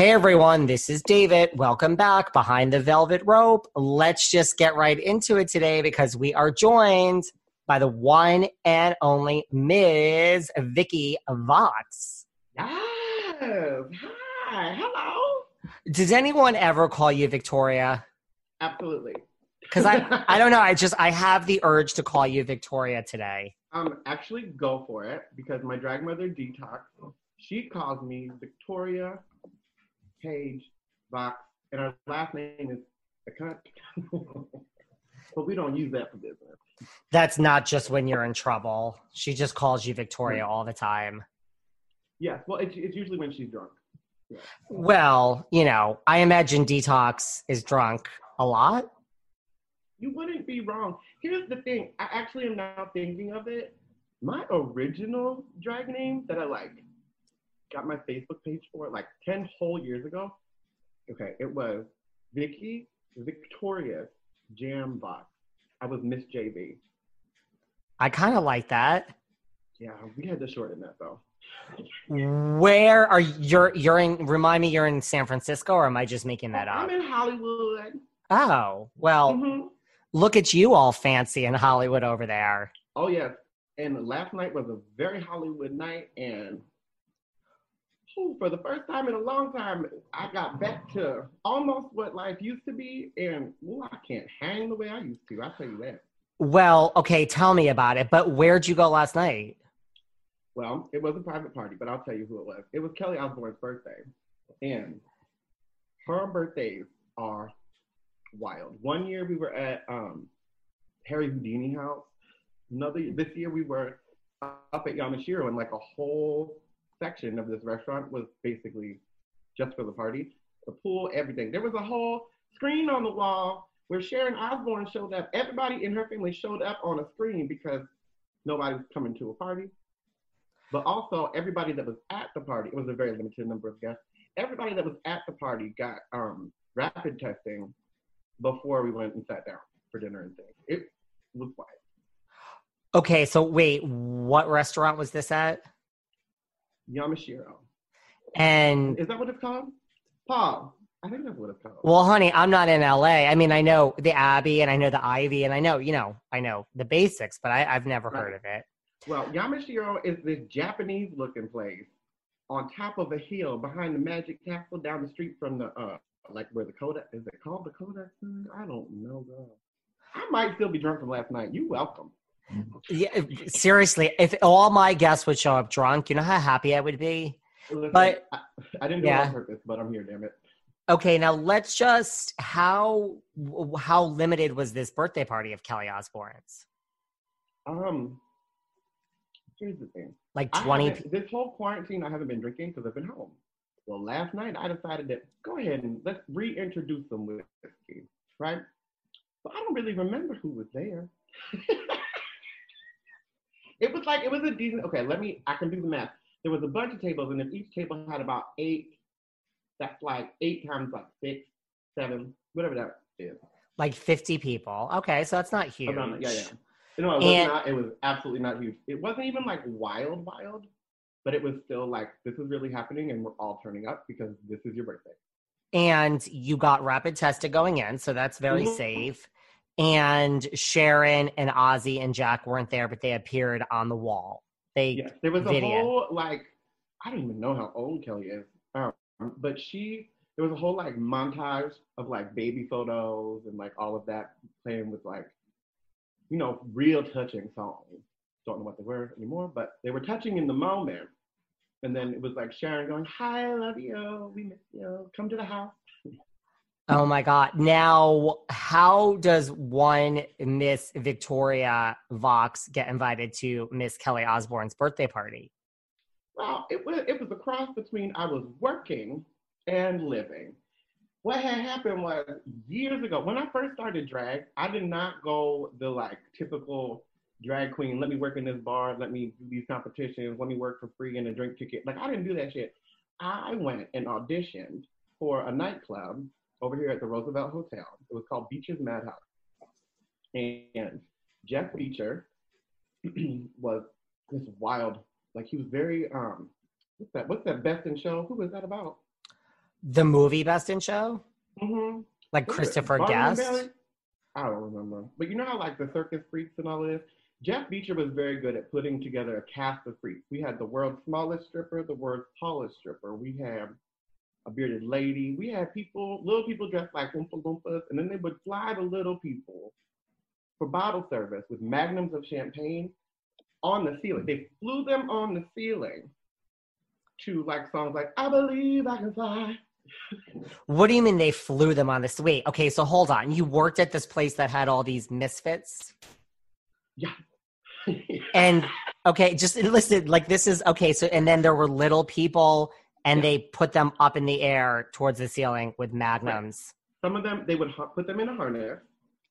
Hey everyone, this is David. Welcome back behind the velvet rope. Let's just get right into it today because we are joined by the one and only Ms. Vicky Vox. Yes. Hi. Hello. Does anyone ever call you Victoria? Absolutely. Because I, I don't know. I just I have the urge to call you Victoria today. Um, actually, go for it because my drag mother Detox. She calls me Victoria Page Vox, and our last name is but we don't use that for business. That's not just when you're in trouble. She just calls you Victoria all the time. Yes. Well, it's, it's usually when she's drunk. Yeah. Well, you know, I imagine Detox is drunk a lot. You wouldn't be wrong. Here's the thing. I actually am now thinking of it. My original drag name that I like got my Facebook page for it like 10 whole years ago. Okay, it was Vicky Victoria Jam Box. I was Miss JV. I kind of like that. Yeah, we had to shorten that though. Where are you? You're, you're in, remind me, you're in San Francisco or am I just making that up? I'm in Hollywood. Oh, well, Mhm. look at you all fancy in Hollywood over there. Oh, yes. And last night was a very Hollywood night. And for the first time in a long time, I got back to almost what life used to be. And ooh, I can't hang the way I used to. I'll tell you that. Well, okay, tell me about it. But where'd you go last night? Well, it was a private party, but I'll tell you who it was. It was Kelly Osbourne's birthday. And her birthdays are wild. One year we were at um, Harry Houdini house. Another this year we were up at Yamashiro and like a whole section of this restaurant was basically just for the party. The pool, everything. There was a whole screen on the wall where Sharon Osbourne showed up. Everybody in her family showed up on a screen because nobody was coming to a party. But also everybody that was at the party, it was a very limited number of guests. Everybody that was at the party got um, rapid testing before we went and sat down for dinner and things. It was wild. Okay, so wait, what restaurant was this at? Yamashiro. And Is that what it's called? Paul. I think that's what it's called. well, honey, I'm not in LA. I mean, I know the Abbey and I know the Ivy and I know, you know, I know the basics, but I, I've never Right. heard of it. Well, Yamashiro is this Japanese looking place on top of a hill behind the Magic Castle down the street from the uh like where the Kodak is it called the Kodak I don't know girl. I might still be drunk from last night. You welcome. Yeah, seriously, if all my guests would show up drunk, you know how happy I would be? Listen, But- I, I didn't do it Yeah. on purpose, but I'm here, damn it. Okay, now let's just how how limited was this birthday party of Kelly Osbourne's? Um here's the thing. Like 20 haven't- this whole quarantine I haven't been drinking because I've been home. Well, last night I decided that go ahead and let's reintroduce them with whiskey, right? But I don't really remember who was there. it was like it was a decent. Okay, let me. I can do the math. There was a bunch of tables, and if each table had about eight, that's like eight times like six, seven, whatever that is. like 50 people. Okay, so that's not huge. Around- yeah, yeah. No, it was And- not. It was absolutely not huge. It wasn't even like wild, wild, but it was still like this is really happening, and we're all turning up because this is your birthday. And you got rapid tested going in, so that's very Mhm. safe. And Sharon and Ozzy and Jack weren't there, but they appeared on the wall. They Yes, there was a video. whole like I don't even know how old Kelly is, um, but she there was a whole like montage of like baby photos and like all of that playing with like you know real touching songs. Don't know what they were anymore, but they were touching in the moment. And then it was like Sharon going, "Hi, I love you. We miss you. Come to the house." Oh my God. Now, how does one Miss Victoria Vox get invited to Miss Kelly Osbourne's birthday party? Well, it was it was a cross between I was working and living. What had happened was years ago, when I first started drag, I did not go the like typical drag queen, let me work in this bar, let me do these competitions, let me work for free and a drink ticket. Like I didn't do that shit. I went and auditioned for a nightclub over here at the Roosevelt Hotel. It was called Beacher's Madhouse. And Jeff Beacher was this wild, like he was very um what's that what's that best in show? Who was that about? The movie Best in Show? Mm-hmm. Like Christopher Guest? I don't remember. But you know how like the circus freaks and all this? Jeff Beacher was very good at putting together a cast of freaks. We had the world's smallest stripper, the world's tallest stripper. We had a bearded lady. We had people, little people dressed like Oompa Loompas, and then they would fly the little people for bottle service with magnums of champagne on the ceiling. They flew them on the ceiling to like songs like I Believe I Can Fly. What do you mean they flew them on this? Wait, okay, so hold on. You worked at this place that had all these misfits? Yeah. and okay, just listen, like this is okay, so and then there were little people and yeah. they put them up in the air towards the ceiling with magnums. Right. Some of them they would put them in a harness.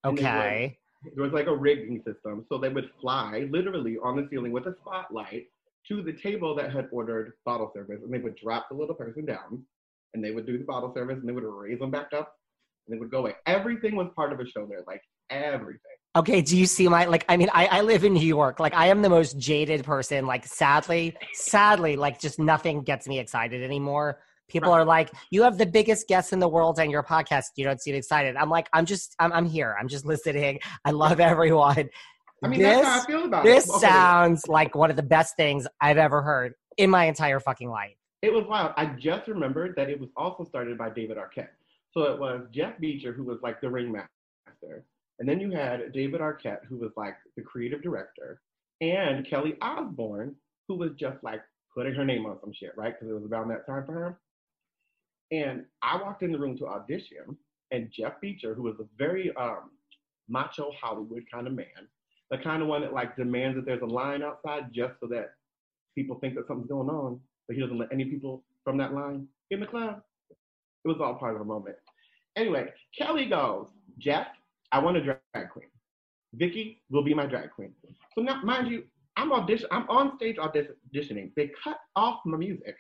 Okay. Would, there was like a rigging system, so they would fly literally on the ceiling with a spotlight to the table that had ordered bottle service, and they would drop the little person down, and they would do the bottle service, and they would raise them back up, and they would go away. Everything was part of a show there, like everything. Okay, do you see my like? I mean, I, I live in New York. Like, I am the most jaded person. Like, sadly, sadly, like, just nothing gets me excited anymore. People are like, "You have the biggest guests in the world and your podcast. You don't seem excited." I'm like, "I'm just, I'm, I'm here. I'm just listening. I love everyone." I mean, this, that's how I feel about this it. This sounds like one of the best things I've ever heard in my entire fucking life. It was wild. I just remembered that it was also started by David Arquette. So it was Jeff Beacher who was like the ringmaster, and then you had David Arquette who was like the creative director, and Kelly Osbourne who was just like putting her name on some shit, right? Because it was around that time for her. And I walked in the room to audition, and Jeff Beacher, who was a very um, macho Hollywood kind of man, the kind of one that like demands that there's a line outside just so that people think that something's going on, but he doesn't let any people from that line in the club. It was all part of the moment. Anyway, Kelly goes, Jeff, I want a drag queen. Vicky will be my drag queen. So now, mind you, I'm audition. I'm on stage auditioning. They cut off my music,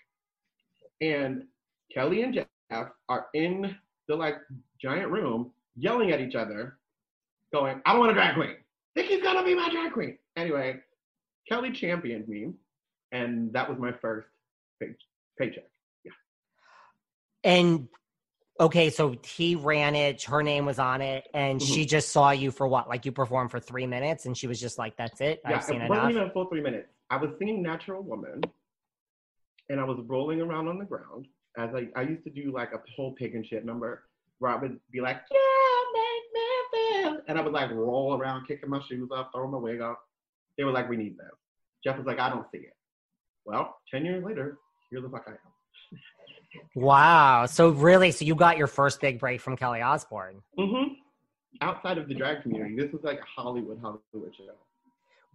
and Kelly and Jeff are in the like giant room yelling at each other, going, "I don't want a drag queen. Vicky's gonna be my drag queen." Anyway, Kelly championed me, and that was my first pay- paycheck. Yeah. And okay, so he ran it. Her name was on it, and mm-hmm. she just saw you for what? Like you performed for three minutes, and she was just like, "That's it. Yeah, I've seen it wasn't even a full three minutes. I was singing "Natural Woman," and I was rolling around on the ground as I, I used to do like a whole pig and shit number where I would be like, "Yeah, make me feel," and I would like roll around, kicking my shoes off, throwing my wig off. They were like, "We need that." Jeff was like, "I don't see it." Well, ten years later, here the fuck I am. Wow. So really, so you got your first big break from Kelly Osbourne. Mm-hmm. Outside of the drag community, this was like a Hollywood Hollywood show.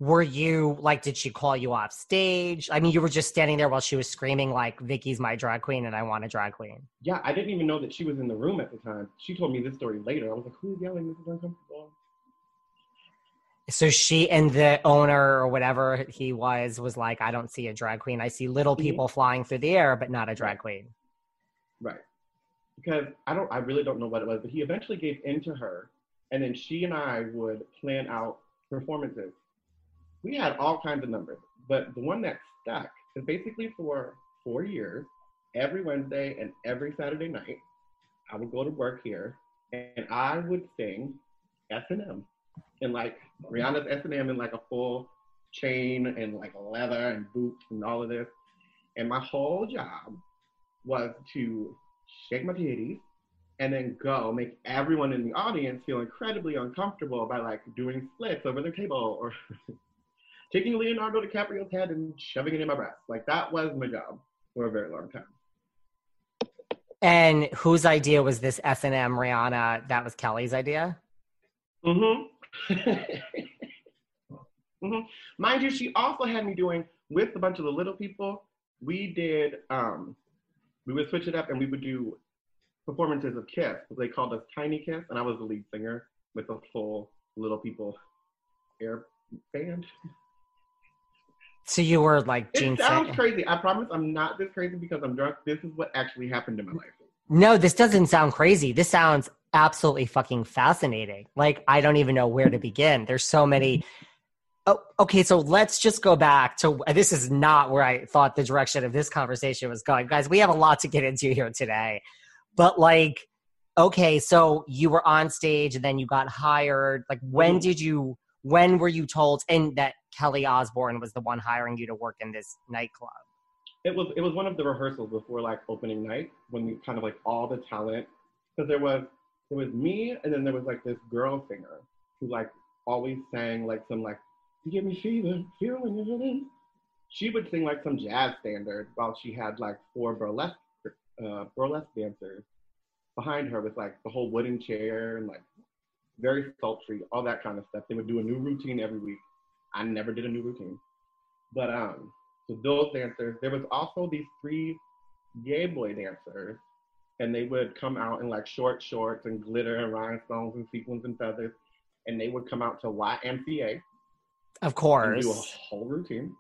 Were you like? Did she call you off stage? I mean, you were just standing there while she was screaming like, "Vicky's my drag queen, and I want a drag queen." Yeah, I didn't even know that she was in the room at the time. She told me this story later. I was like, "Who's yelling? This is uncomfortable." So she and the owner or whatever he was was like, "I don't see a drag queen. I see little mm-hmm. people flying through the air, but not a drag queen." Right. Because I don't, I really don't know what it was, but he eventually gave in to her, and then she and I would plan out performances. We had all kinds of numbers, but the one that stuck is basically for four years, every Wednesday and every Saturday night, I would go to work here, and I would sing S and M, and like Rihanna's S and M in like a full chain and like leather and boots and all of this, and my whole job was to shake my titties and then go make everyone in the audience feel incredibly uncomfortable by like doing splits over their table or taking Leonardo DiCaprio's head and shoving it in my breast. Like that was my job for a very long time. And whose idea was this S and M Rihanna? That was Kelly's idea. Mm-hmm. mm-hmm. Mind you, she also had me doing with a bunch of the little people. We did um, we would switch it up and we would do performances of Kiss. They called us Tiny Kiss, and I was the lead singer with a full Little People air band. So you were like Gene It sounds crazy. I promise I'm not this crazy because I'm drunk. This is what actually happened in my life. No, this doesn't sound crazy. This sounds absolutely fucking fascinating. Like I don't even know where to begin. There's so many. Oh, okay. So let's just go back to this is not where I thought the direction of this conversation was going. Guys, we have a lot to get into here today. But like, okay, so you were on stage and then you got hired. Like when Mhm. did you when were you told and that Kelly Osbourne was the one hiring you to work in this nightclub? It was it was one of the rehearsals before like opening night when we kind of like all the talent because there was there was me and then there was like this girl singer who like always sang like some like give me fever feel when you're in. She would sing like some jazz standard while she had like four burlesque uh, burlesque dancers behind her with like the whole wooden chair and like very sultry all that kind of stuff. They would do a new routine every week. I never did a new routine, but um. So those dancers, there was also these three gay boy dancers, and they would come out in like short shorts and glitter and rhinestones and sequins and feathers, and they would come out to YMCA Of course. do a whole routine.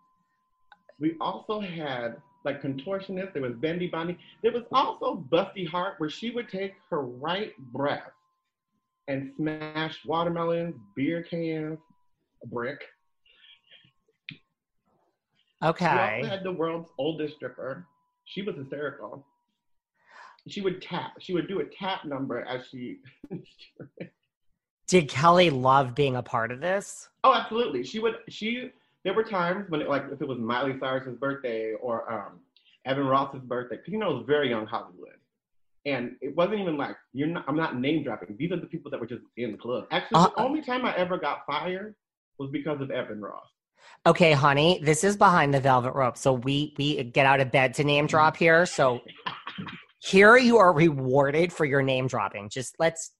We also had like contortionist, There was Bendy Bonnie. There was also Busty Hart, where she would take her right breast and smash watermelons, beer cans, a brick. We Okay. also had the world's oldest stripper. She was hysterical. She would tap. She would do a tap number as she. Did Kelly love being a part of this? oh, absolutely. She would. She. There were times when, it, like, if it was Miley Cyrus's birthday or um, Evan Ross's birthday, because you know it was very young Hollywood, and it wasn't even like you're not. I'm not name dropping. These are the people that were just in the club. Actually, the Uh, only time I ever got fired was because of Evan Ross. Okay, honey, this is behind the velvet rope. So we we get out of bed to name drop here. So here you are rewarded for your name dropping. Just let's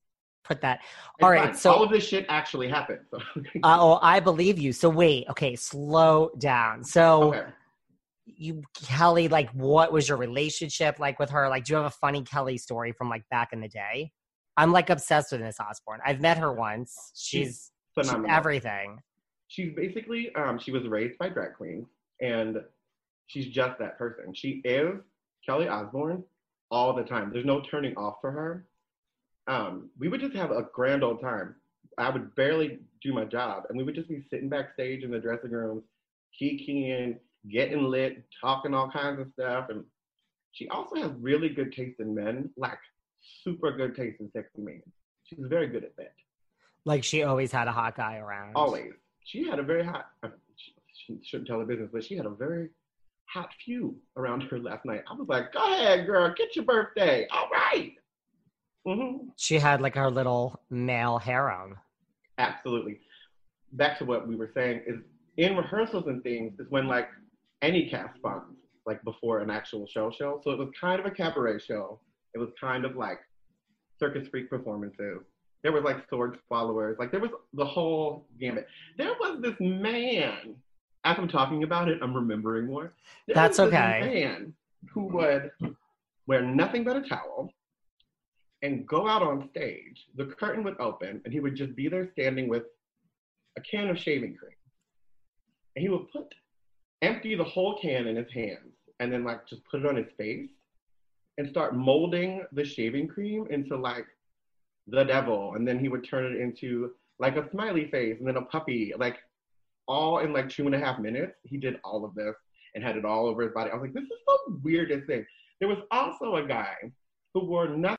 put that. All It's right, fine. so- all of this shit actually happened. So. Uh, oh, I believe you. So wait, okay, slow down. So okay. you Kelly, like what was your relationship like with her? Like, do you have a funny Kelly story from like back in the day? I'm like obsessed with Miss Osbourne. I've met her once. She's, she's Phenomenal. everything. she's basically um, she was raised by drag queens and she's just that person she is kelly Osbourne all the time there's no turning off for her um, we would just have a grand old time i would barely do my job and we would just be sitting backstage in the dressing rooms kikiing getting lit talking all kinds of stuff and she also has really good taste in men like super good taste in sexy men she's very good at that Like she always had a hot guy around. always. She had a very hot. She, she shouldn't tell her business, but she had a very hot few around her last night. I was like, "Go ahead, girl, get your birthday. All right." Mm-hmm. She had like her little male harem. Absolutely. Back to what we were saying is in rehearsals and things is when like any cast funds like before an actual show show. So it was kind of a cabaret show. It was kind of like circus freak performances. There was like sword followers. Like there was the whole gamut. There was this man. As I'm talking about it, I'm remembering more. There That's was this okay. Man who would wear nothing but a towel and go out on stage. The curtain would open, and he would just be there standing with a can of shaving cream. And he would put empty the whole can in his hands, and then like just put it on his face, and start molding the shaving cream into like the devil, and then he would turn it into like a smiley face, and then a puppy, like all in like two and a half minutes. He did all of this and had it all over his body. I was like, this is the weirdest thing. There was also a guy who wore nothing.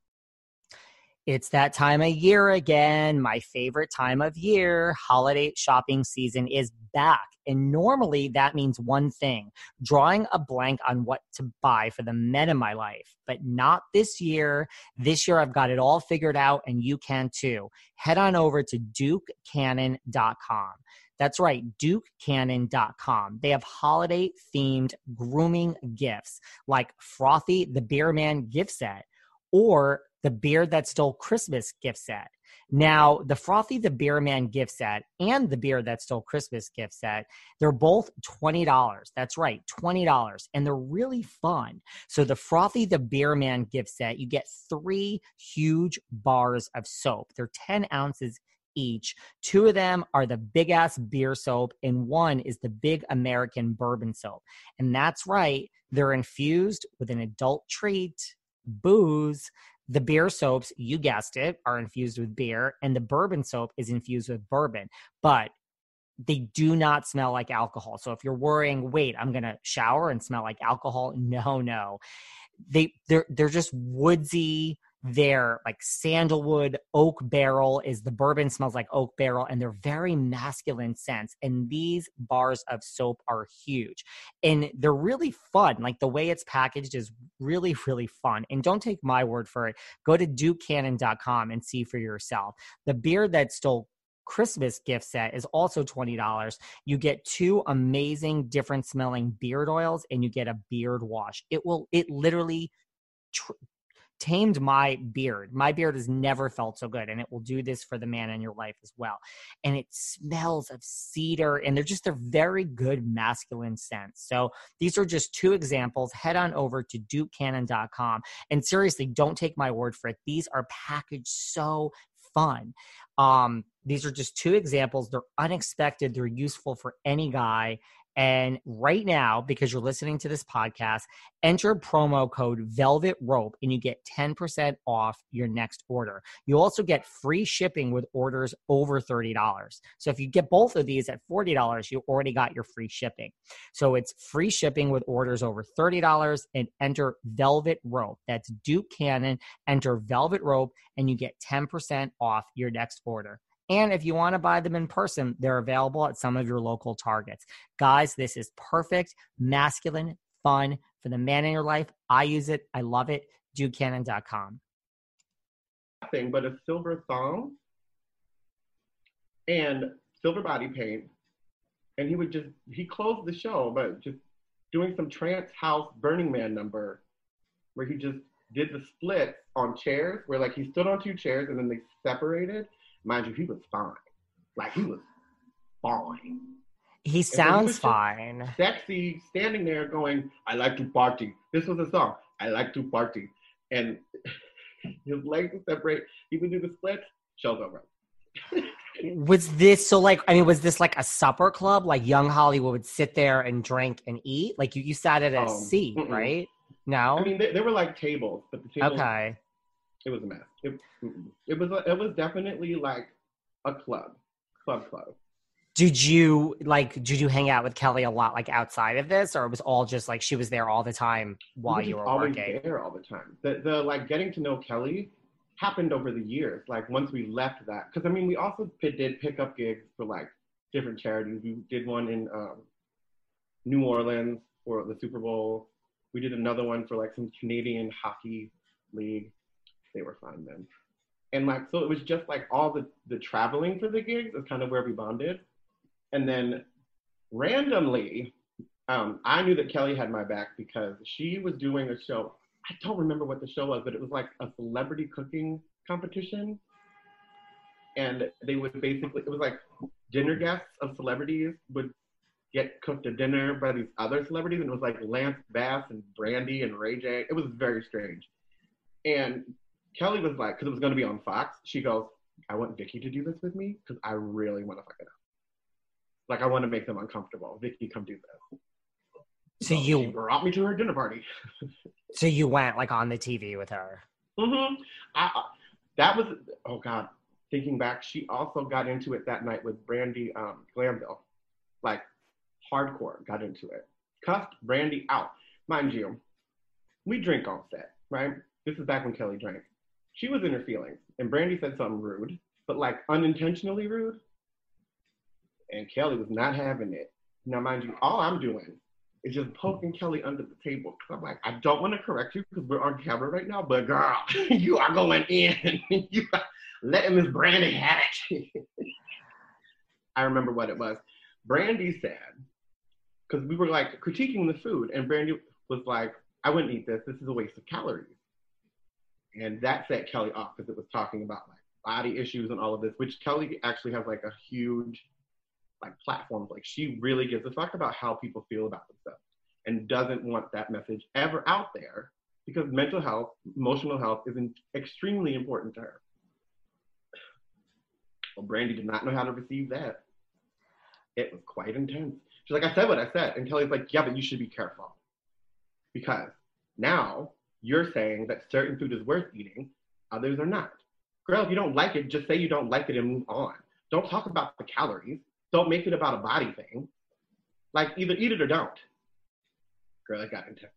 It's that time of year again, my favorite time of year. Holiday shopping season is back. And normally that means one thing drawing a blank on what to buy for the men in my life. But not this year. This year I've got it all figured out, and you can too. Head on over to dukecannon.com. That's right, dukecannon.com. They have holiday themed grooming gifts like Frothy the Beer Man gift set or the Beard That Stole Christmas gift set. Now, the Frothy the Beer Man gift set and the Beard That Stole Christmas gift set, they're both $20. That's right, $20. And they're really fun. So, the Frothy the Beer Man gift set, you get three huge bars of soap. They're 10 ounces each. Two of them are the big ass beer soap, and one is the big American bourbon soap. And that's right, they're infused with an adult treat, booze, the beer soaps, you guessed it, are infused with beer, and the bourbon soap is infused with bourbon. But they do not smell like alcohol. So if you're worrying, wait, I'm gonna shower and smell like alcohol, no, no. They they're they're just woodsy their like sandalwood oak barrel is the bourbon smells like oak barrel and they're very masculine scents and these bars of soap are huge and they're really fun like the way it's packaged is really really fun and don't take my word for it go to dukecannon.com and see for yourself the Beard That Stole Christmas gift set is also $20. You get two amazing different smelling beard oils and you get a beard wash. It will it literally tr- tamed my beard. My beard has never felt so good, and it will do this for the man in your life as well. And it smells of cedar, and they're just a very good masculine scents. So these are just two examples. Head on over to dukecannon.com. And seriously, don't take my word for it. These are packaged so fun. Um, these are just two examples. They're unexpected. They're useful for any guy. And right now, because you're listening to this podcast, enter promo code Velvet Rope and you get 10% off your next order. You also get free shipping with orders over $30. So if you get both of these at $40, you already got your free shipping. So it's free shipping with orders over $30 and enter Velvet Rope. That's Duke Cannon. Enter Velvet Rope and you get 10% off your next order. And if you want to buy them in person, they're available at some of your local targets. Guys, this is perfect, masculine, fun for the man in your life. I use it. I love it. DukeCannon.com. Nothing but a silver thong and silver body paint. And he would just, he closed the show, but just doing some trance house Burning Man number where he just did the split on chairs, where like he stood on two chairs and then they separated Mind you, he was fine. Like he was fine. He sounds fine. Sexy, standing there going, I like to party. This was a song. I like to party. And his legs would separate. He would do the splits. Show's over. was this so like I mean, was this like a supper club? Like young Hollywood would sit there and drink and eat? Like you, you sat at a um, seat, mm-mm. right? No. I mean they, they, were like tables, but the tables Okay it was a mess. It, it was it was definitely like a club, club club. Did you like? Did you hang out with Kelly a lot, like outside of this, or it was all just like she was there all the time while you were always working? There all the time. The the like getting to know Kelly happened over the years. Like once we left that, because I mean, we also did pick up gigs for like different charities. We did one in um, New Orleans for the Super Bowl. We did another one for like some Canadian hockey league they were fine then. And like, so it was just like all the, the traveling for the gigs is kind of where we bonded. And then randomly, um, I knew that Kelly had my back because she was doing a show. I don't remember what the show was, but it was like a celebrity cooking competition. And they would basically, it was like dinner guests of celebrities would get cooked a dinner by these other celebrities. And it was like Lance Bass and Brandy and Ray J. It was very strange. And Kelly was like, because it was going to be on Fox, she goes, I want Vicki to do this with me because I really want to fuck it up. Like, I want to make them uncomfortable. Vicki, come do this. So, so you brought me to her dinner party. so you went like on the TV with her. Mm-hmm. I, that was oh god. Thinking back, she also got into it that night with Brandi um, Glanville, like hardcore. Got into it. Cuffed Brandi out. Mind you, we drink on set, right? This is back when Kelly drank she was in her feelings, and Brandi said something rude, but like unintentionally rude. And Kelly was not having it. Now, mind you, all I'm doing is just poking Kelly under the table. Cause I'm like, I don't want to correct you because we're on camera right now, but girl, you are going in. you are letting Miss Brandi have it. I remember what it was. Brandi said, because we were like critiquing the food, and Brandi was like, I wouldn't eat this. This is a waste of calories. And that set Kelly off because it was talking about like body issues and all of this, which Kelly actually has like a huge like platform. Like she really gives a fuck about how people feel about themselves and doesn't want that message ever out there because mental health, emotional health is extremely important to her. Well, Brandi did not know how to receive that. It was quite intense. She's like, I said what I said. And Kelly's like, yeah, but you should be careful. Because now you're saying that certain food is worth eating, others are not. Girl, if you don't like it, just say you don't like it and move on. Don't talk about the calories. Don't make it about a body thing. Like either eat it or don't. Girl, it got intense.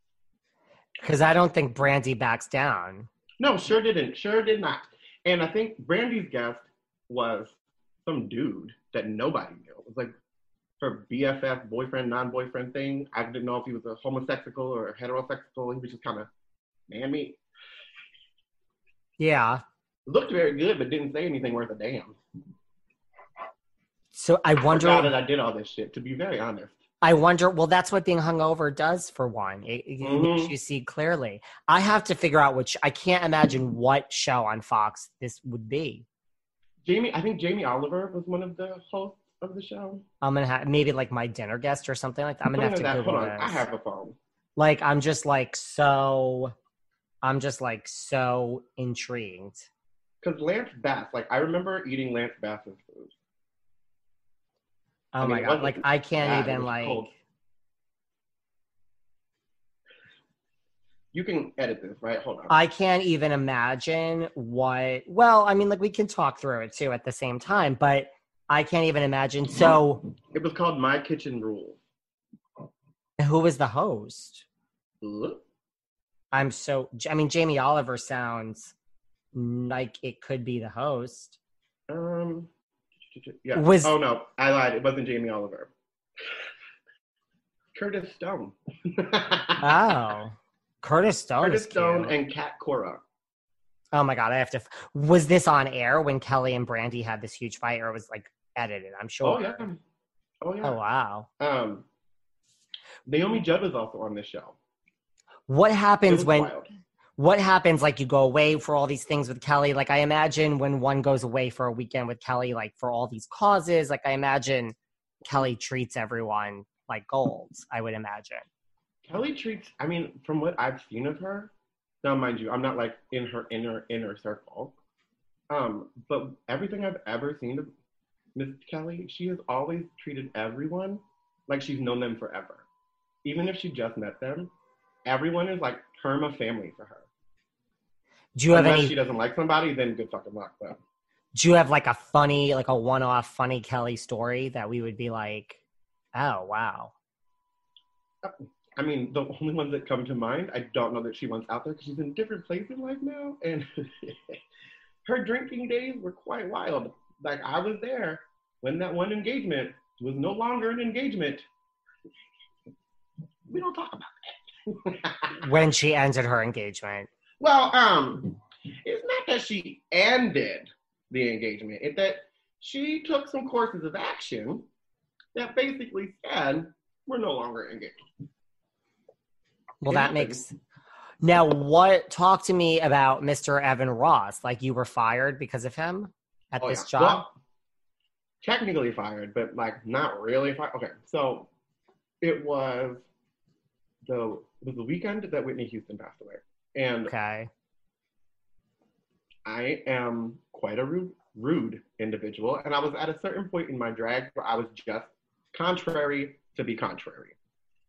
Because I don't think Brandi backs down. No, sure didn't. Sure did not. And I think Brandi's guest was some dude that nobody knew. It was like her BFF, boyfriend, non-boyfriend thing. I didn't know if he was a homosexual or heterosexual. He was just kind of meat. Yeah. Looked very good, but didn't say anything worth a damn. So I wonder. That I did all this shit. To be very honest. I wonder. Well, that's what being hungover does for one. It, it mm-hmm. makes you see clearly. I have to figure out which. I can't imagine what show on Fox this would be. Jamie, I think Jamie Oliver was one of the hosts of the show. I'm gonna have maybe like my dinner guest or something like that. I'm gonna have to that. Google Hold on, this. I have a phone. Like I'm just like so. I'm just like so intrigued. Because Lance Bass, like I remember eating Lance Bass's food. Oh I mean, my god! Like I can't bad, even like. Cold. You can edit this, right? Hold on. I can't even imagine what. Well, I mean, like we can talk through it too at the same time, but I can't even imagine. So it was called My Kitchen Rules. Who was the host? I'm so. I mean, Jamie Oliver sounds like it could be the host. Um, yeah. Was oh no, I lied. It wasn't Jamie Oliver. Curtis Stone. oh, Curtis Stone. Curtis Stone and Cat Cora. Oh my god, I have to. Was this on air when Kelly and Brandy had this huge fight, or was like edited? I'm sure. Oh yeah. Oh yeah. Oh wow. Um, Naomi Judd was also on this show. What happens when? Wild. what happens like you go away for all these things with kelly? Like i imagine when one goes away for a weekend with kelly like for all these causes like i imagine kelly treats everyone like gold i would imagine. Kelly treats i mean from what i've seen of her now mind you i'm not like in her inner inner circle um but everything i've ever seen of miss kelly she has always treated everyone like she's known them forever. Even if she just met them everyone is like term of family for her do you have Unless any? she doesn't like somebody, then good fucking luck. But do you have like a funny, like a one-off funny Kelly story that we would be like, oh wow? I mean, the only ones that come to mind, I don't know that she wants out there because she's in a different place in life now, and her drinking days were quite wild. Like I was there when that one engagement was no longer an engagement. We don't talk about that. When she ended her engagement. Well, um, it's not that she ended the engagement; it's that she took some courses of action that basically said we're no longer engaged. Well, it that happened. makes. Now, what? Talk to me about Mr. Evan Ross. Like you were fired because of him at oh, this yeah. job. Well, technically fired, but like not really fired. Okay, so it was the was the weekend that Whitney Houston passed away. And okay. I am quite a rude, rude individual. And I was at a certain point in my drag where I was just contrary to be contrary,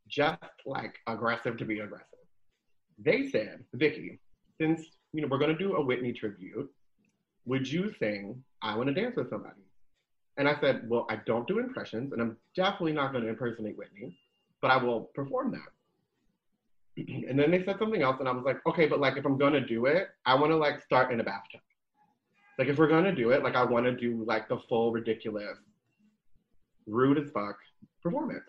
just like aggressive to be aggressive. They said, Vicky, since you know we're going to do a Whitney tribute, would you sing "I Want to Dance with Somebody"? And I said, well, I don't do impressions, and I'm definitely not going to impersonate Whitney, but I will perform that. and then they said something else, and I was like, okay, but like if I'm gonna do it, I want to like start in a bathtub. Like if we're gonna do it, like I want to do like the full ridiculous, rude as fuck performance.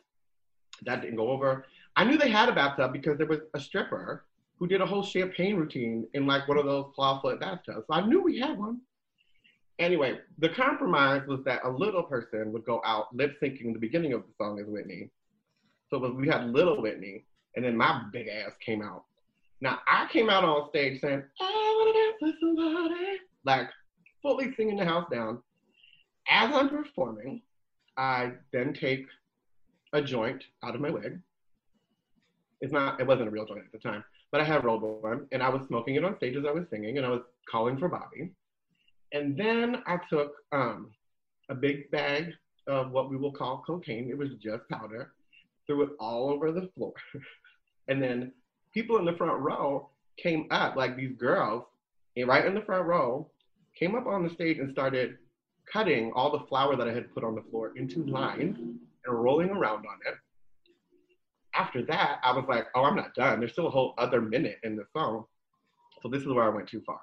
That didn't go over. I knew they had a bathtub because there was a stripper who did a whole champagne routine in like one of those clawfoot bathtubs. So I knew we had one. Anyway, the compromise was that a little person would go out lip syncing the beginning of the song as Whitney. So we had little Whitney, and then my big ass came out. Now I came out on stage saying, I wanna dance with somebody. Like fully singing the house down. As I'm performing, I then take a joint out of my wig. It's not, it wasn't a real joint at the time, but I had rolled one and I was smoking it on stage as I was singing and I was calling for Bobby. And then I took um, a big bag of what we will call cocaine. It was just powder, threw it all over the floor. and then people in the front row came up, like these girls, and right in the front row, came up on the stage and started cutting all the flour that I had put on the floor into lines and rolling around on it. After that, I was like, oh, I'm not done. There's still a whole other minute in the song. So this is where I went too far.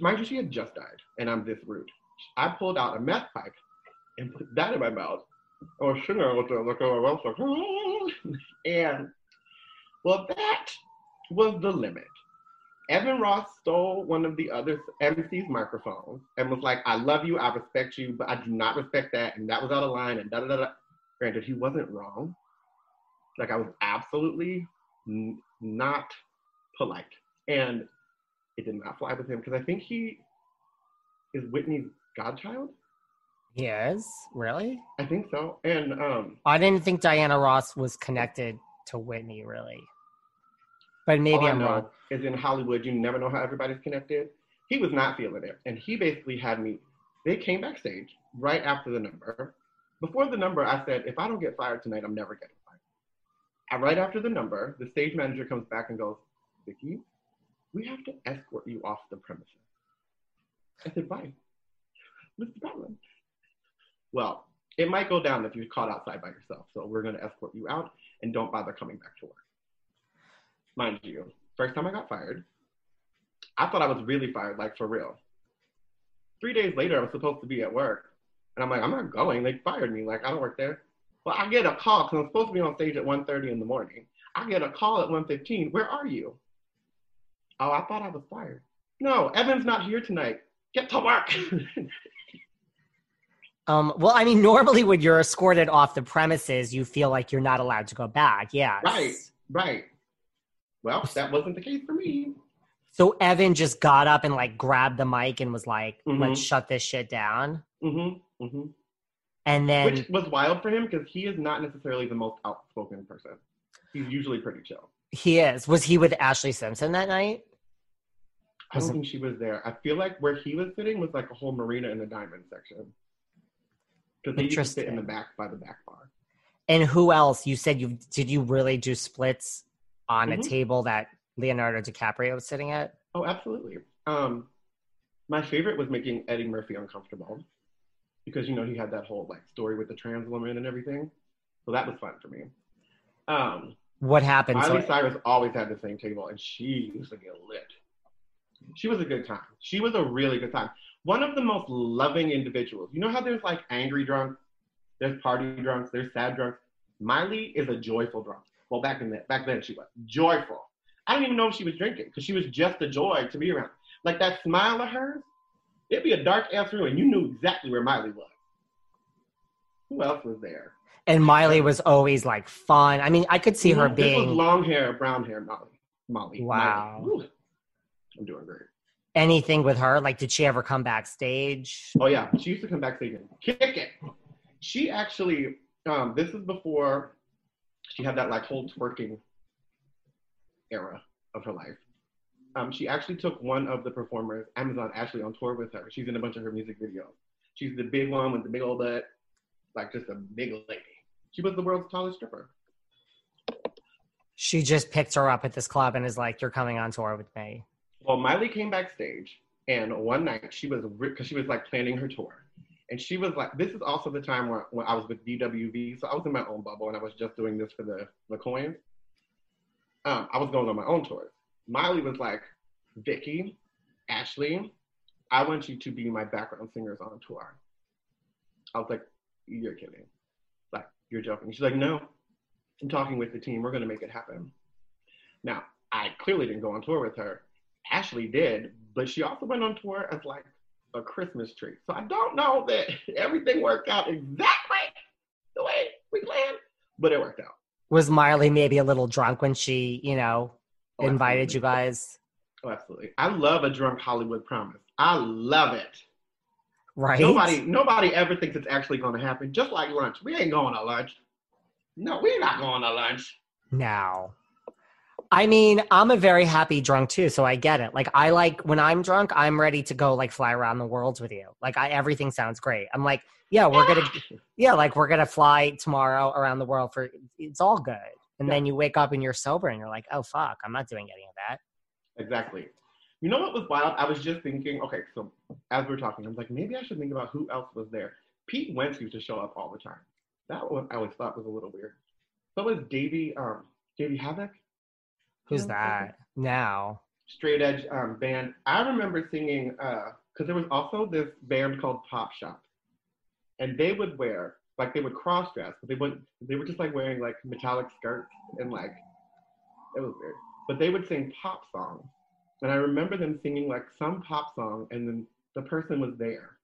Mind you, she had just died, and I'm this rude. I pulled out a meth pipe and put that in my mouth. I was sitting there with the look of my mouth, like, and well, that was the limit. Evan Ross stole one of the other MC's microphones and was like, I love you, I respect you, but I do not respect that. And that was out of line and da da da. Granted, he wasn't wrong. Like, I was absolutely n- not polite. And it did not fly with him because I think he is Whitney's godchild. He is? Really? I think so. And um, I didn't think Diana Ross was connected to Whitney, really. But maybe all I I'm know wrong. is in Hollywood, you never know how everybody's connected. He was not feeling it. And he basically had me, they came backstage right after the number. Before the number, I said, if I don't get fired tonight, I'm never getting fired. And right after the number, the stage manager comes back and goes, Vicky, we have to escort you off the premises. I said, why? The problem? Well, it might go down if you're caught outside by yourself. So we're going to escort you out and don't bother coming back to work. Mind you, first time I got fired, I thought I was really fired, like for real. Three days later, I was supposed to be at work. And I'm like, I'm not going. They fired me. Like, I don't work there. Well, I get a call because I'm supposed to be on stage at 1.30 in the morning. I get a call at 1.15. Where are you? Oh, I thought I was fired. No, Evan's not here tonight. Get to work. Um, well, I mean, normally when you're escorted off the premises, you feel like you're not allowed to go back. Yeah. right, right. Well, that wasn't the case for me. So Evan just got up and like grabbed the mic and was like, let's Mhm. shut this shit down. Mm-hmm, mm-hmm. And then Which was wild for him because he is not necessarily the most outspoken person. He's usually pretty chill. he is. Was he with Ashlee Simpson that night? I don't think she was there. I feel like where he was sitting was like a whole marina in the diamond section. Because they used to sit in the back by the back bar. And who else? You said you did you really do splits on a Mhm. table that Leonardo DiCaprio was sitting at? Oh, absolutely. Um, my favorite was making Eddie Murphy uncomfortable because you know he had that whole like story with the trans woman and everything. So that was fun for me. Um, What happened? Miley Cyrus always had the same table, and she used to get lit. She was a good time. She was a really good time. One of the most loving individuals. You know how there's like angry drunks, there's party drunks, there's sad drunks. Miley is a joyful drunk. Well, back in that back then she was joyful. I don't even know if she was drinking because she was just a joy to be around. Like that smile of hers, it'd be a dark ass room, and you knew exactly where Miley was. Who else was there? and Miley was always like fun. I mean, I could see her Mhm. This being long hair, brown hair, Molly. Molly. Wow. I'm doing great. anything with her. Like, did she ever come backstage? Oh yeah, she used to come backstage and kick it. She actually, um, this is before she had that like whole twerking era of her life. Um, she actually took one of the performers, Amazon Ashley, on tour with her. She's in a bunch of her music videos. She's the big one with the big old butt, like just a big lady. She was the world's tallest stripper. She just picked her up at this club and is like, "You're coming on tour with me." Well, Miley came backstage, and one night she was because she was like planning her tour, and she was like, "This is also the time where when I was with DWV, so I was in my own bubble, and I was just doing this for the the coins." um, I was going on my own tours. Miley was like, Vicky, Ashley, I want you to be my background singers on tour. I was like, you're kidding. Like, you're joking. She's like, no, I'm talking with the team. We're going to make it happen. Now, I clearly didn't go on tour with her. Ashley did, but she also went on tour as like a Christmas tree. So I don't know that everything worked out exactly the way we planned, but it worked out. Was Miley maybe a little drunk when she, you know, Oh, invited absolutely. you guys? Oh, absolutely. I love a drunk Hollywood promise. I love it. Right? Nobody, nobody ever thinks it's actually going to happen. Just like lunch, we ain't going to lunch. No, we're not going to lunch. No. I mean, I'm a very happy drunk too, so I get it. Like I like when I'm drunk, I'm ready to go like fly around the world with you. Like I everything sounds great. I'm like, yeah, we're gonna yeah, like we're gonna fly tomorrow around the world for it's all good. And then you wake up and you're sober and you're like, oh fuck, I'm not doing any of that. Exactly. You know what was wild? I was just thinking. Okay, so as we are talking, I was like, maybe I should think about who else was there. Pete Wentz used to show up all the time. That one I always thought was a little weird. So was Davey, um, Davey Havok. Who's Yeah, that? Now. straight edge um, band. I remember singing because there was also this band called Pop Shop, and they would wear like they would cross dress, but they would they were just like wearing like metallic skirts and like it was weird. But they would sing pop songs, and I remember them singing like some pop song, and then the person was there.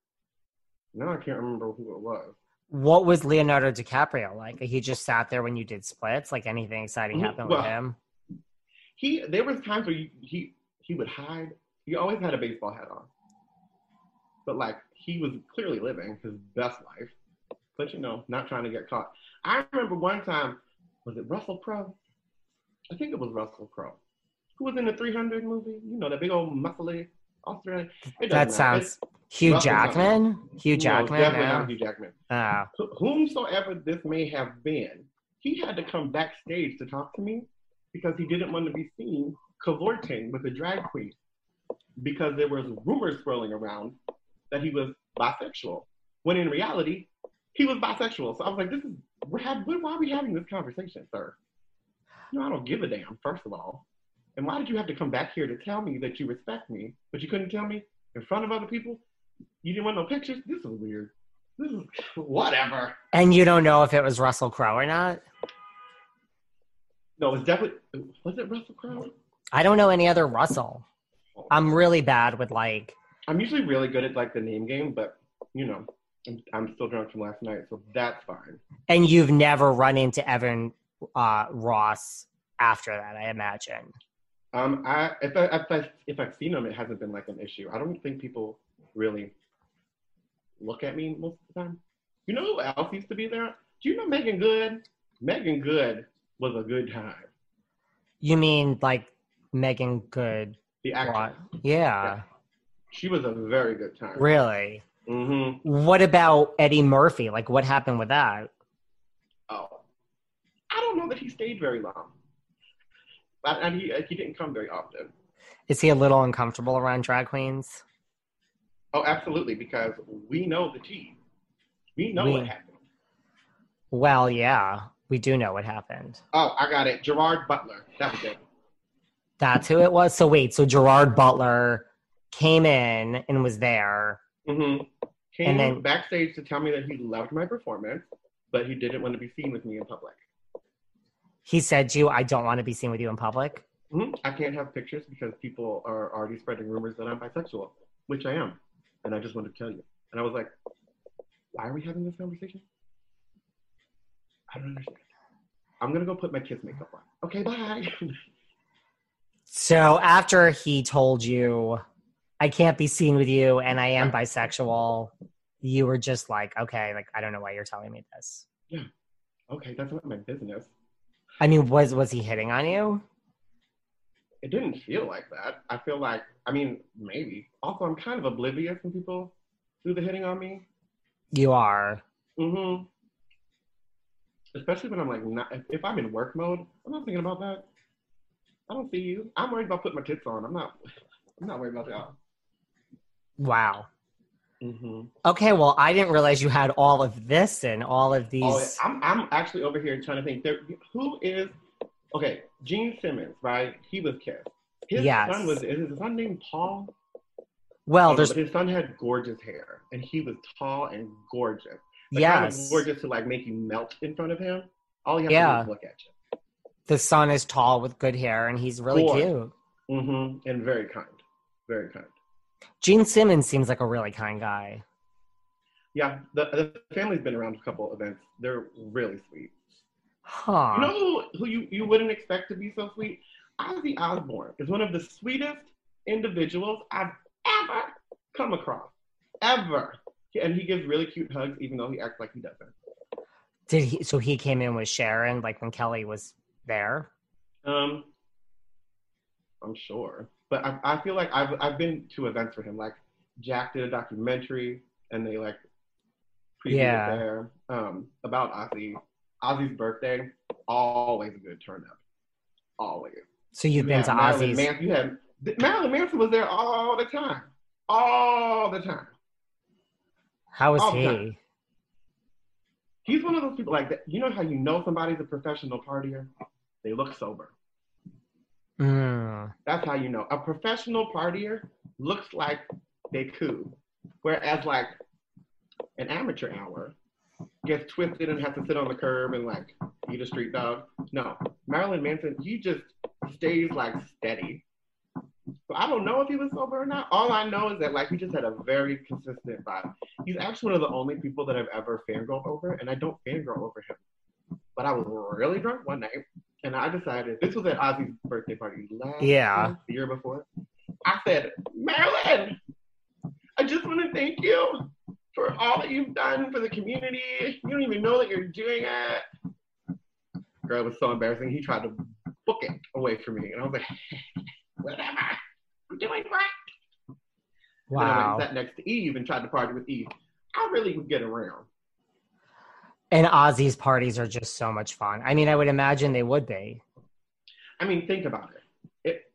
Now I can't remember who it was. What was Leonardo DiCaprio like? He just sat there when you did splits? Like anything exciting Mhm. happened Well, with him? He there was times where he he, he would hide. He always had a baseball hat on, but like he was clearly living his best life. But you know, not trying to get caught. I remember one time, was it Russell Crowe? I think it was Russell Crowe, who was in the 300 movie. You know, that big old muscly Australian. That matter. sounds Hugh Russell Jackman? Hugh No, Jackman? definitely no? not Hugh Jackman. Oh. Wh- whomsoever this may have been, he had to come backstage to talk to me because he didn't want to be seen cavorting with a drag queen because there was rumors swirling around that he was bisexual when in reality he was bisexual. So I was like, this is why are we having this conversation, sir? Know, I don't give a damn, first of all. And why did you have to come back here to tell me that you respect me, but you couldn't tell me in front of other people? You didn't want no pictures? This is weird. This is whatever. And you don't know if it was Russell Crowe or not? No, it was definitely was it Russell Crowe? I don't know any other Russell. I'm really bad with like I'm usually really good at like the name game, but you know, I'm, I'm still drunk from last night, so that's fine. and you've never run into Evan uh, Ross after that, I imagine. Um, I if I if, I, if I've seen him, it hasn't been like an issue. I don't think people really look at me most of the time. You know who else used to be there? Do you know Meagan Good? Meagan Good was a good time. You mean like Meagan Good? The actress. What? Yeah, She was a very good time. really. hmm What about Eddie Murphy? Like, what happened with that? Oh, I don't know that he stayed very long, but and he he didn't come very often. Is he a little uncomfortable around drag queens? Oh, absolutely, because we know the tea. We know We- what happened. Well, yeah, we do know what happened. Oh, I got it. Gerard Butler. That was it. That's who it was. So wait, so Gerard Butler came in and was there. Mm-hmm. Came And then- backstage to tell me that he loved my performance, but he didn't want to be seen with me in public. He said to you, "I don't want to be seen with you in public." hmm I can't have pictures because people are already spreading rumors that I'm bisexual, which I am, and I just wanted to tell you. And I was like, why are we having this conversation? I don't understand. I'm gonna go put my kids' makeup on. Okay, bye. So after he told you, I can't be seen with you and I am bisexual, you were just like, okay, like I don't know why you're telling me this. Yeah. Okay, that's not my business. I mean, was was he hitting on you? It didn't feel like that. I feel like, I mean, maybe. Also, I'm kind of oblivious when people do the hitting on me. You are. Mm-hmm. Especially when I'm like, not, if, if I'm in work mode, I'm not thinking about that. I don't see you. I'm worried about putting my tits on. I'm not. I'm not worried about y'all. Wow. Mm-hmm. Okay, well, I didn't realize you had all of this and all of these. Oh, I'm I'm actually over here trying to think. There, who is Okay, Gene Simmons, right? He was Kiss. His Yes. son was is his son named Paul? Well, Oh, there's but his son had gorgeous hair, and he was tall and gorgeous. Of yes. gorgeous to like make you melt in front of him. All you have Yeah. to do is look at you. The son is tall with good hair, and he's really Gorgeous. cute. Mm-hmm. And very kind, very kind. Gene Simmons seems like a really kind guy. Yeah, the, the family's been around a couple events. They're really sweet. Huh. You know who, who you, you wouldn't expect to be so sweet? Ozzy Osbourne is one of the sweetest individuals I've ever come across. Ever. And he gives really cute hugs, even though he acts like he doesn't. Did he? So he came in with Sharon, like when Kelly was there. Um, I'm sure, but I, I feel like I've I've been to events for him. Like Jack did a documentary, and they like previewed Yeah. there um, about Ozzy. Ozzy's birthday, always a good turn up. Always. So you've You been to Marilyn Ozzy's. Manson, you had Marilyn Manson was there all the time, all the time. How all the he? time. He's one of those people like that. You know how you know somebody's a professional partier? They look sober. Mm. That's how you know. A professional partier looks like they cool. Whereas like an amateur hour gets twisted and has to sit on the curb and like eat a street dog. No. Marilyn Manson, he just stays like steady. So I don't know if he was sober or not. All I know is that like he just had a very consistent vibe. He's actually one of the only people that I've ever fangirled over, and I don't fangirl over him. But I was really drunk one night, and I decided this was at Ozzy's birthday party last Yeah. year, the year before. I said, Marilyn, I just want to thank you for all that you've done for the community. You don't even know that you're doing it. Girl, it was so embarrassing. He tried to book it away from me, and I was like, whatever. I'm doing great. And then I Wow. sat next to Eve and tried to party with Eve. I really would get around. And Ozzy's parties are just so much fun. I mean, I would imagine they would be. I mean, think about it. it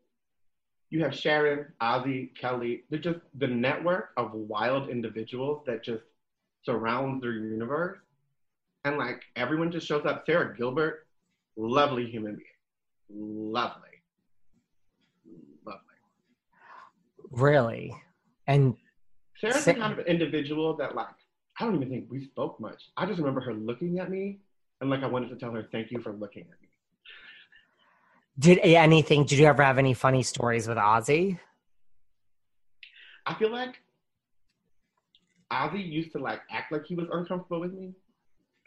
you have Sharon, Ozzy, Kelly. They're just the network of wild individuals that just surrounds their universe. And like everyone just shows up. Sara Gilbert, lovely human being. Lovely. Lovely. Really. And Sara's Sa- the kind of individual that like I don't even think we spoke much. I just remember her looking at me and like I wanted to tell her thank you for looking at me. did anything, did you ever have any funny stories with Ozzy? I feel like Ozzy used to like act like he was uncomfortable with me,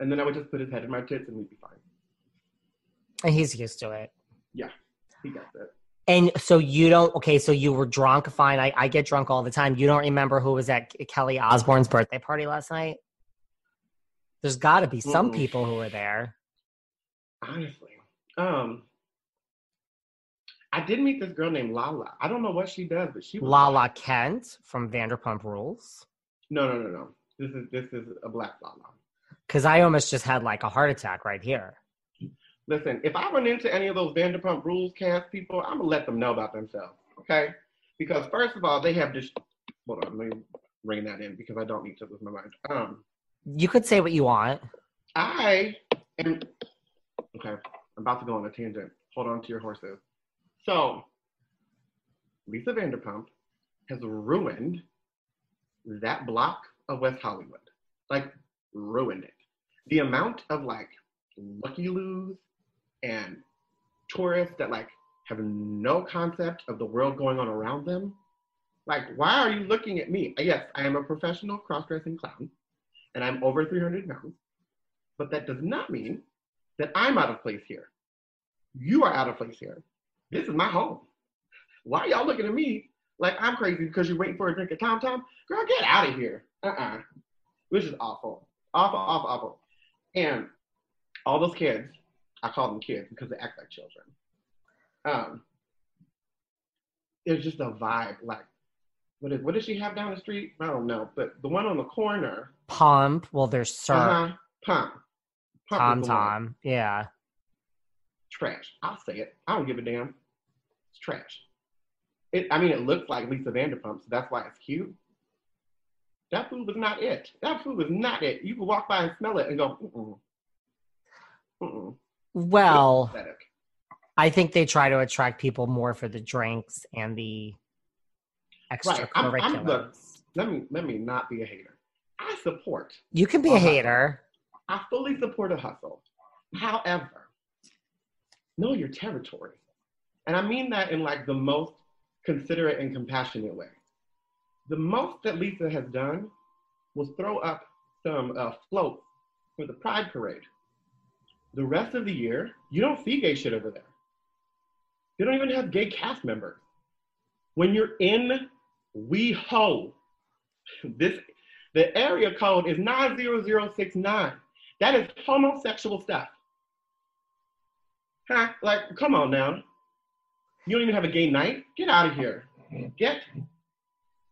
and then I would just put his head in my tits and we'd be fine. And he's used to it. Yeah. He got that. And so you don't, okay, so you were drunk. Fine. I, I get drunk all the time. You don't remember who was at Kelly Osbourne's birthday party last night? There's got to be some Mm-mm. people who were there. Honestly, um, I did meet this girl named Lala. I don't know what she does, but she was Lala Kent from Vanderpump Rules. No, no, no, no. This is this is a black Lala. Because I almost just had like a heart attack right here. Listen, if I run into any of those Vanderpump Rules cast people, I'm gonna let them know about themselves, okay? Because first of all, they have this. Hold on, let me bring that in because I don't need to lose my mind. Um, You could say what you want. I am okay. I'm about to go on a tangent. Hold on to your horses. So, Lisa Vanderpump has ruined that block of West Hollywood. Like, ruined it. The amount of like Lucky loos and tourists that like have no concept of the world going on around them. Like, why are you looking at me? Yes, I am a professional cross-dressing clown and I'm over 300 pounds, but that does not mean that I'm out of place here. You are out of place here. This is my home. Why are y'all looking at me like I'm crazy because you're waiting for a drink of Tom Tom? Girl, get out of here. Uh-uh. Which is awful. Awful, awful, awful. And all those kids, I call them kids because they act like children. Um, there's just a vibe. Like, what is what does she have down the street? I don't know, but the one on the corner, Pump. Well, there's SUR uh-huh, Pump. Pump Tom is the one. Tom. Yeah. Trash. I'll say it. I don't give a damn. It's trash. It. I mean, it looks like Lisa Vanderpump, so that's why it's cute. That food was not it. That food was not it. You could walk by and smell it and go, mm-mm. Mm-mm. Well, I think they try to attract people more for the drinks and the Right. I'm, extracurriculars. I'm, look, let me let me not be a hater. I support. you can be a hater. I fully support a hustle. However, know your territory. And I mean that in like the most considerate and compassionate way. The most that Lisa has done was throw up some uh, floats for the Pride Parade. The rest of the year, you don't see gay shit over there. They don't even have gay cast members. When you're in WeHo, this the area code is 90069. That is homosexual stuff. Huh? Like, come on now. You don't even have a gay night? Get out of here. Get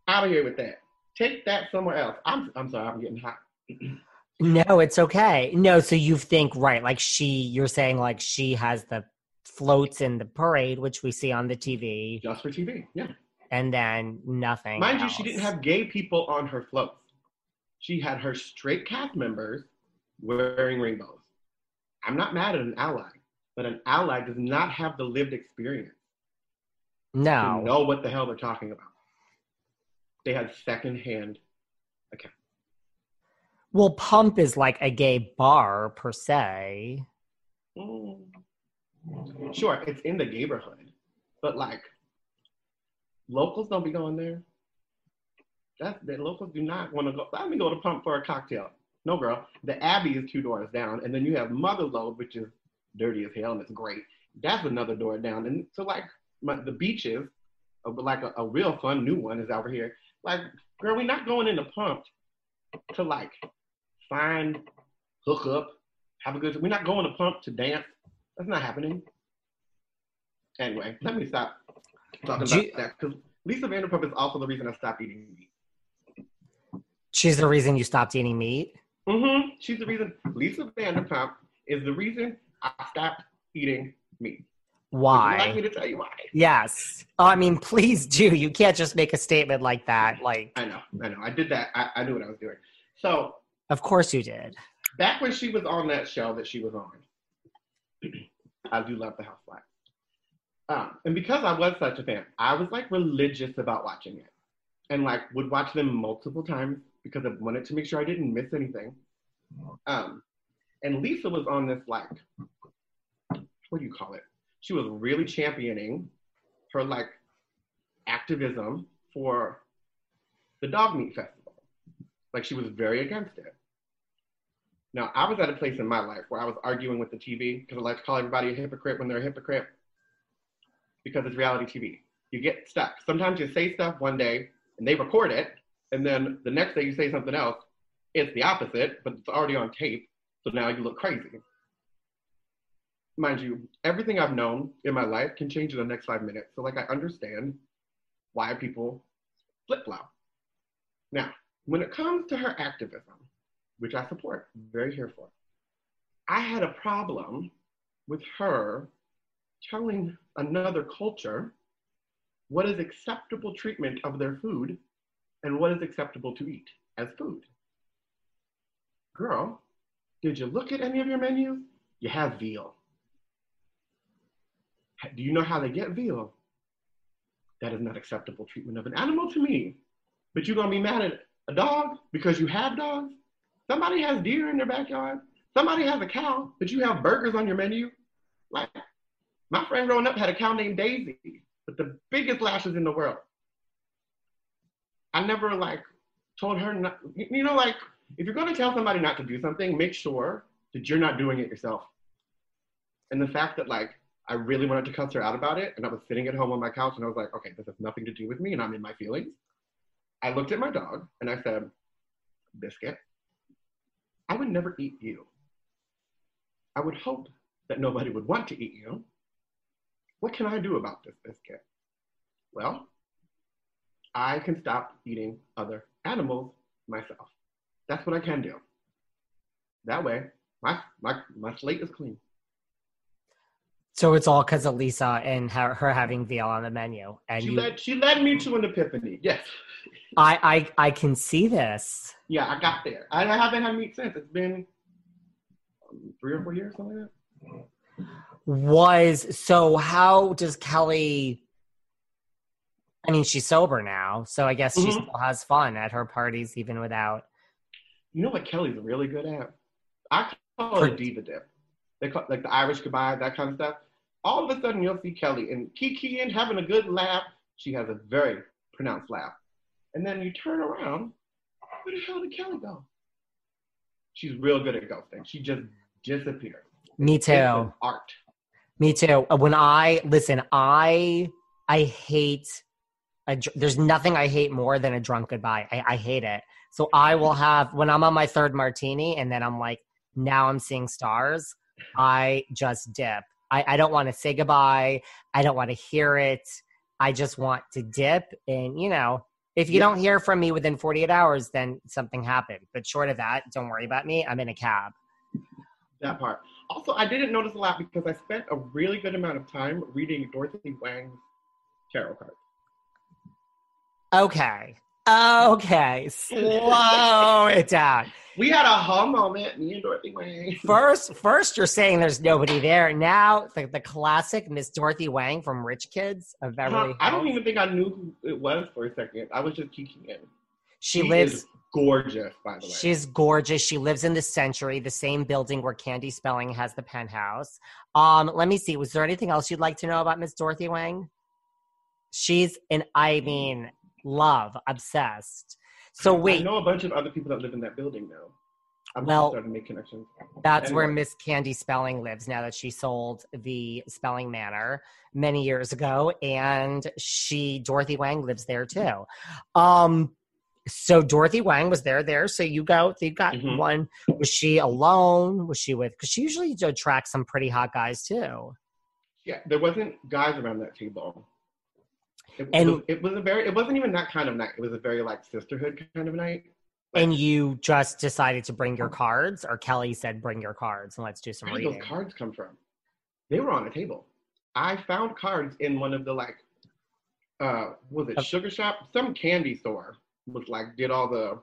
out of here with that. Take that somewhere else. I'm I'm sorry, I'm getting hot. No, it's okay. No, so you think right, like she you're saying like she has the floats in the parade, which we see on the TV, Just for TV. Yeah. and then nothing. Mind you, she didn't have gay people on her floats. She had her straight cast members wearing rainbows. I'm not mad at an ally, but an ally does not have the lived experience no. know what the hell they're talking about. They had secondhand. Well, Pump is like a gay bar per se. Mm. Sure, it's in the neighborhood, but like locals don't be going there. That's the locals do not want to go. Let me go to Pump for a cocktail. No, girl. The Abbey is two doors down, and then you have Motherlode, which is dirty as hell and it's great. That's another door down, and so like my, the beaches, like a, a real fun new one is over here. Like, girl, we're not going into Pump to like find, hook up, have a good. We're not going to Pump to dance. That's not happening. Anyway, let me stop talking about that because Lisa Vanderpump is also the reason I stopped eating meat. She's the reason you stopped eating meat. Mm-hmm. She's the reason. Lisa Vanderpump is the reason I stopped eating meat. Would you like Why? me to tell you why? Yes. Oh, I mean, please do. You can't just make a statement like that. Like, I know, I know. I did that. I, I knew what I was doing. So of course you did. back when she was on that show that she was on, I do love the Housewives. Um, and because I was such a fan, I was like religious about watching it, and like would watch them multiple times because I wanted to make sure I didn't miss anything. Um, and Lisa was on this like, what do you call it? She was really championing her like activism for the dog meat festival. Like she was very against it. Now, I was at a place in my life where I was arguing with the TV because I like to call everybody a hypocrite when they're a hypocrite because it's reality TV. You get stuck. Sometimes you say stuff one day and they record it, and then the next day you say something else. It's the opposite, but it's already on tape, so now you look crazy. Mind you, everything I've known in my life can change in the next five minutes. So, like, I understand why people flip flop. Now, when it comes to her activism, which I support, very here for. I had a problem with her telling another culture what is acceptable treatment of their food and what is acceptable to eat as food. Girl, did you look at any of your menus? You have veal. Do you know how they get veal? That is not acceptable treatment of an animal to me. But you're gonna be mad at a dog because you have dogs? Somebody has deer in their backyard. Somebody has a cow, but you have burgers on your menu. Like my friend growing up had a cow named Daisy with the biggest lashes in the world. I never like told her not. You know, like if you're going to tell somebody not to do something, make sure that you're not doing it yourself. And the fact that like I really wanted to cuss her out about it, and I was sitting at home on my couch, and I was like, okay, this has nothing to do with me, and I'm in my feelings. I looked at my dog and I said, Biscuit, I would never eat you. I would hope that nobody would want to eat you. What can I do about this biscuit? Well, I can stop eating other animals myself. That's what I can do. That way, my, my, my slate is clean. So it's all because of Lisa and her, her having veal on the menu. And She you, led, she led me to an epiphany. Yes. I, I, I can see this. Yeah, I got there. I haven't had meat since. It's been three or four years, something like that. was so how does Kelly I mean she's sober now, so I guess she Mhm. still has fun at her parties even without You know what Kelly's really good at? I call it a diva dip. Like the Irish goodbye, that kind of stuff. All of a sudden, you'll see Kelly and Kiki and having a good laugh. She has a very pronounced laugh, and then you turn around. Where the hell did Kelly go? She's real good at ghosting. She just disappears. me too. art. Me too. Uh, When I listen, I I hate. A, there's nothing I hate more than a drunk goodbye. I, I hate it. So I will have when I'm on my third martini, and then I'm like, now I'm seeing stars. I just dip. I, I don't want to say goodbye. I don't want to hear it. I just want to dip. And you know, if you Yeah. don't hear from me within 48 hours, then something happened. But short of that, don't worry about me. I'm in a cab. That part. Also, I didn't notice a lot because I spent a really good amount of time reading Dorothy Wang's tarot cards. Okay. Okay. Slow it down. We had a hum moment, me and Dorothy Wang. First, first you're saying there's nobody there. Now the, the classic Miss Dorothy Wang from Rich Kids of Beverly I don't even think I knew who it was for a second. I was just kicking in. She She lives. is gorgeous, by the way. She's gorgeous. She lives in the Century, the same building where Candy Spelling has the penthouse. Um, let me see. Was there anything else you'd like to know about Miss Dorothy Wang? She's an, I mean, love obsessed. So I know a bunch of other people that live in that building now. I'm Well, starting to make connections. That's where Miss Candy Spelling lives now that she sold the Spelling Manor many years ago, and she Dorothy Wang lives there too. Um, so Dorothy Wang was there there. So you go, you got Mhm. one. Was she alone? Was she with? Because she usually attracts some pretty hot guys too. Yeah, there wasn't guys around that table. It, And- it, was, it was a very. It wasn't even that kind of night. It was a very like sisterhood kind of night. And you just decided to bring your cards, or Kelly said, "Bring your cards and let's do some reading. Where did reading." those cards come from? They were on a table. I found cards in one of the like, uh, was it Sugar Shop? Some candy store was like did all the,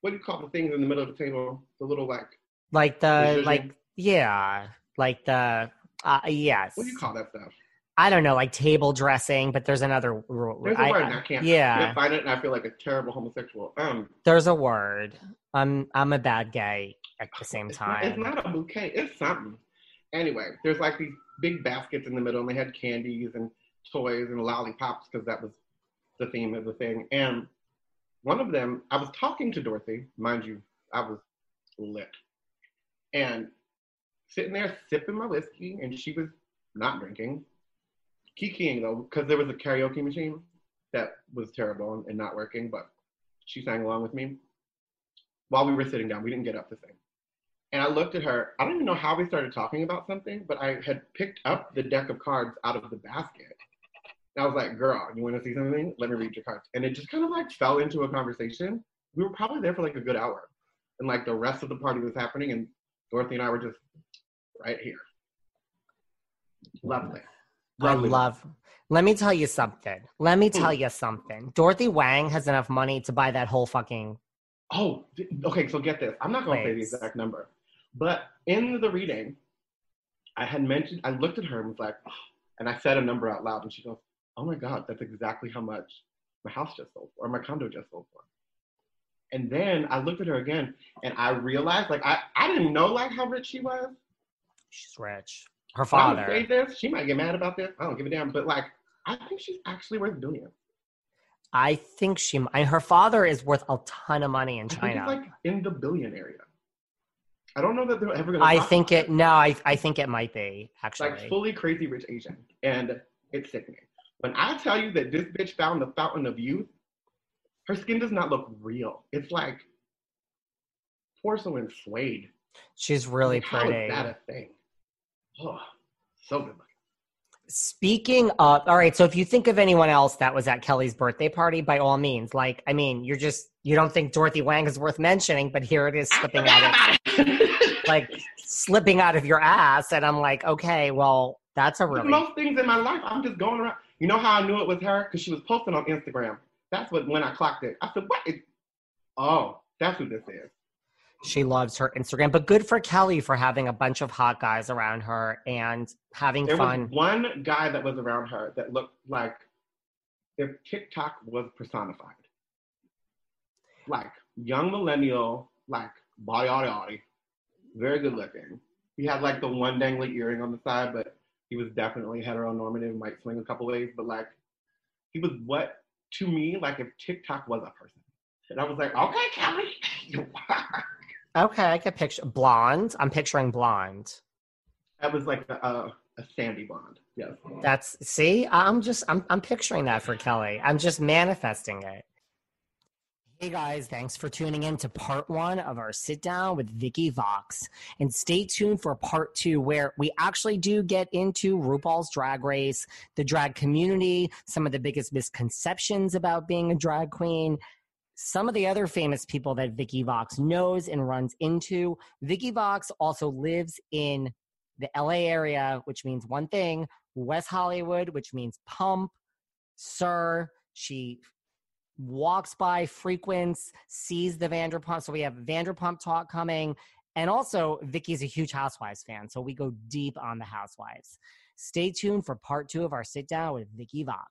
what do you call the things in the middle of the table? The little like, Like the Precision? like yeah, like the uh, yes. what do you call that stuff? I don't know, like table dressing, but there's another rule. There's a I- word I- I can't, yeah, can't find it, and I feel like a terrible homosexual. Um, there's a word. I'm I'm a bad guy at the same it's not, it's not a bouquet. It's something. Anyway, there's like these big baskets in the middle, and they had candies and toys and lollipops because that was the theme of the thing. And one of them, I was talking to Dorothy, mind you, I was lit, and sitting there sipping my whiskey, and she was not drinking, kikiing though, because there was a karaoke machine that was terrible and not working, but she sang along with me while we were sitting down. We didn't get up to sing. And I looked at her. I don't even know how we started talking about something, but I had picked up the deck of cards out of the basket. And I was like, girl, you want to see something? Let me read your cards. And it just kind of like fell into a conversation. We were probably there for like a good hour. And like the rest of the party was happening, and Dorothy and I were just right here. Lovely. I love. Let me tell you something. Let me Hmm. tell you something. Dorothy Wang has enough money to buy that whole fucking. Oh, okay. So get this. I'm not going to say the exact number, but in the reading, I had mentioned. I looked at her and was like, and I said a number out loud, and she goes, "Oh my God, that's exactly how much my house just sold for, or my condo just sold for." And then I looked at her again, and I realized, like, I I didn't know like how rich she was. She's rich. Her father. say this. She might get mad about this. I don't give a damn. But like, I think she's actually worth billions. I think she. I- Her father is worth a ton of money in China. like in the billion area. I don't know that they're ever gonna. I think it. No, I I think it might be actually. like fully crazy rich Asian, and it's sickening. When I tell you that this bitch found the fountain of youth, her skin does not look real. It's like porcelain suede. She's really Like, How is pretty. that a thing? Oh, so good looking. Speaking of, all right. So if you think of anyone else that was at Kelly's birthday party, by all means, like I mean, you're just you don't think Dorothy Wang is worth mentioning, but here it is slipping out of I forgot about it. like slipping out of your ass, and I'm like, okay, well, that's a With really most things in my life, I'm just going around. You know how I knew it was her? Because she was posting on Instagram. That's what when I clocked it. I said, "What? Is, oh, that's who this is." She loves her Instagram, but good for Kelly for having a bunch of hot guys around her and having There fun. was one guy that was around her that looked like if TikTok was personified. Like young millennial, like body, body, body, very good looking. He had like the one dangly earring on the side, but he was definitely heteronormative, might swing a couple ways, but like he was what to me like if TikTok was a person. And I was like, okay, Kelly, you are. Okay, I can picture blonde. I'm picturing blonde. That was like a, a, a sandy blonde. Yes. That's see, I'm just I'm I'm picturing that for Kelly. I'm just manifesting it. Hey guys, thanks for tuning in to part one of our sit down with Vicky Vox. And stay tuned for part two, where we actually do get into RuPaul's drag race, the drag community, some of the biggest misconceptions about being a drag queen, some of the other famous people that Vicky Vox knows and runs into. Vicky Vox also lives in the LA area, which means one thing West Hollywood, which means pump, SUR. She walks by, frequents, sees the Vanderpump. So we have Vanderpump talk coming. And also, Vicky's a huge Housewives fan. So we go deep on the Housewives. Stay tuned for part two of our sit down with Vicky Vox.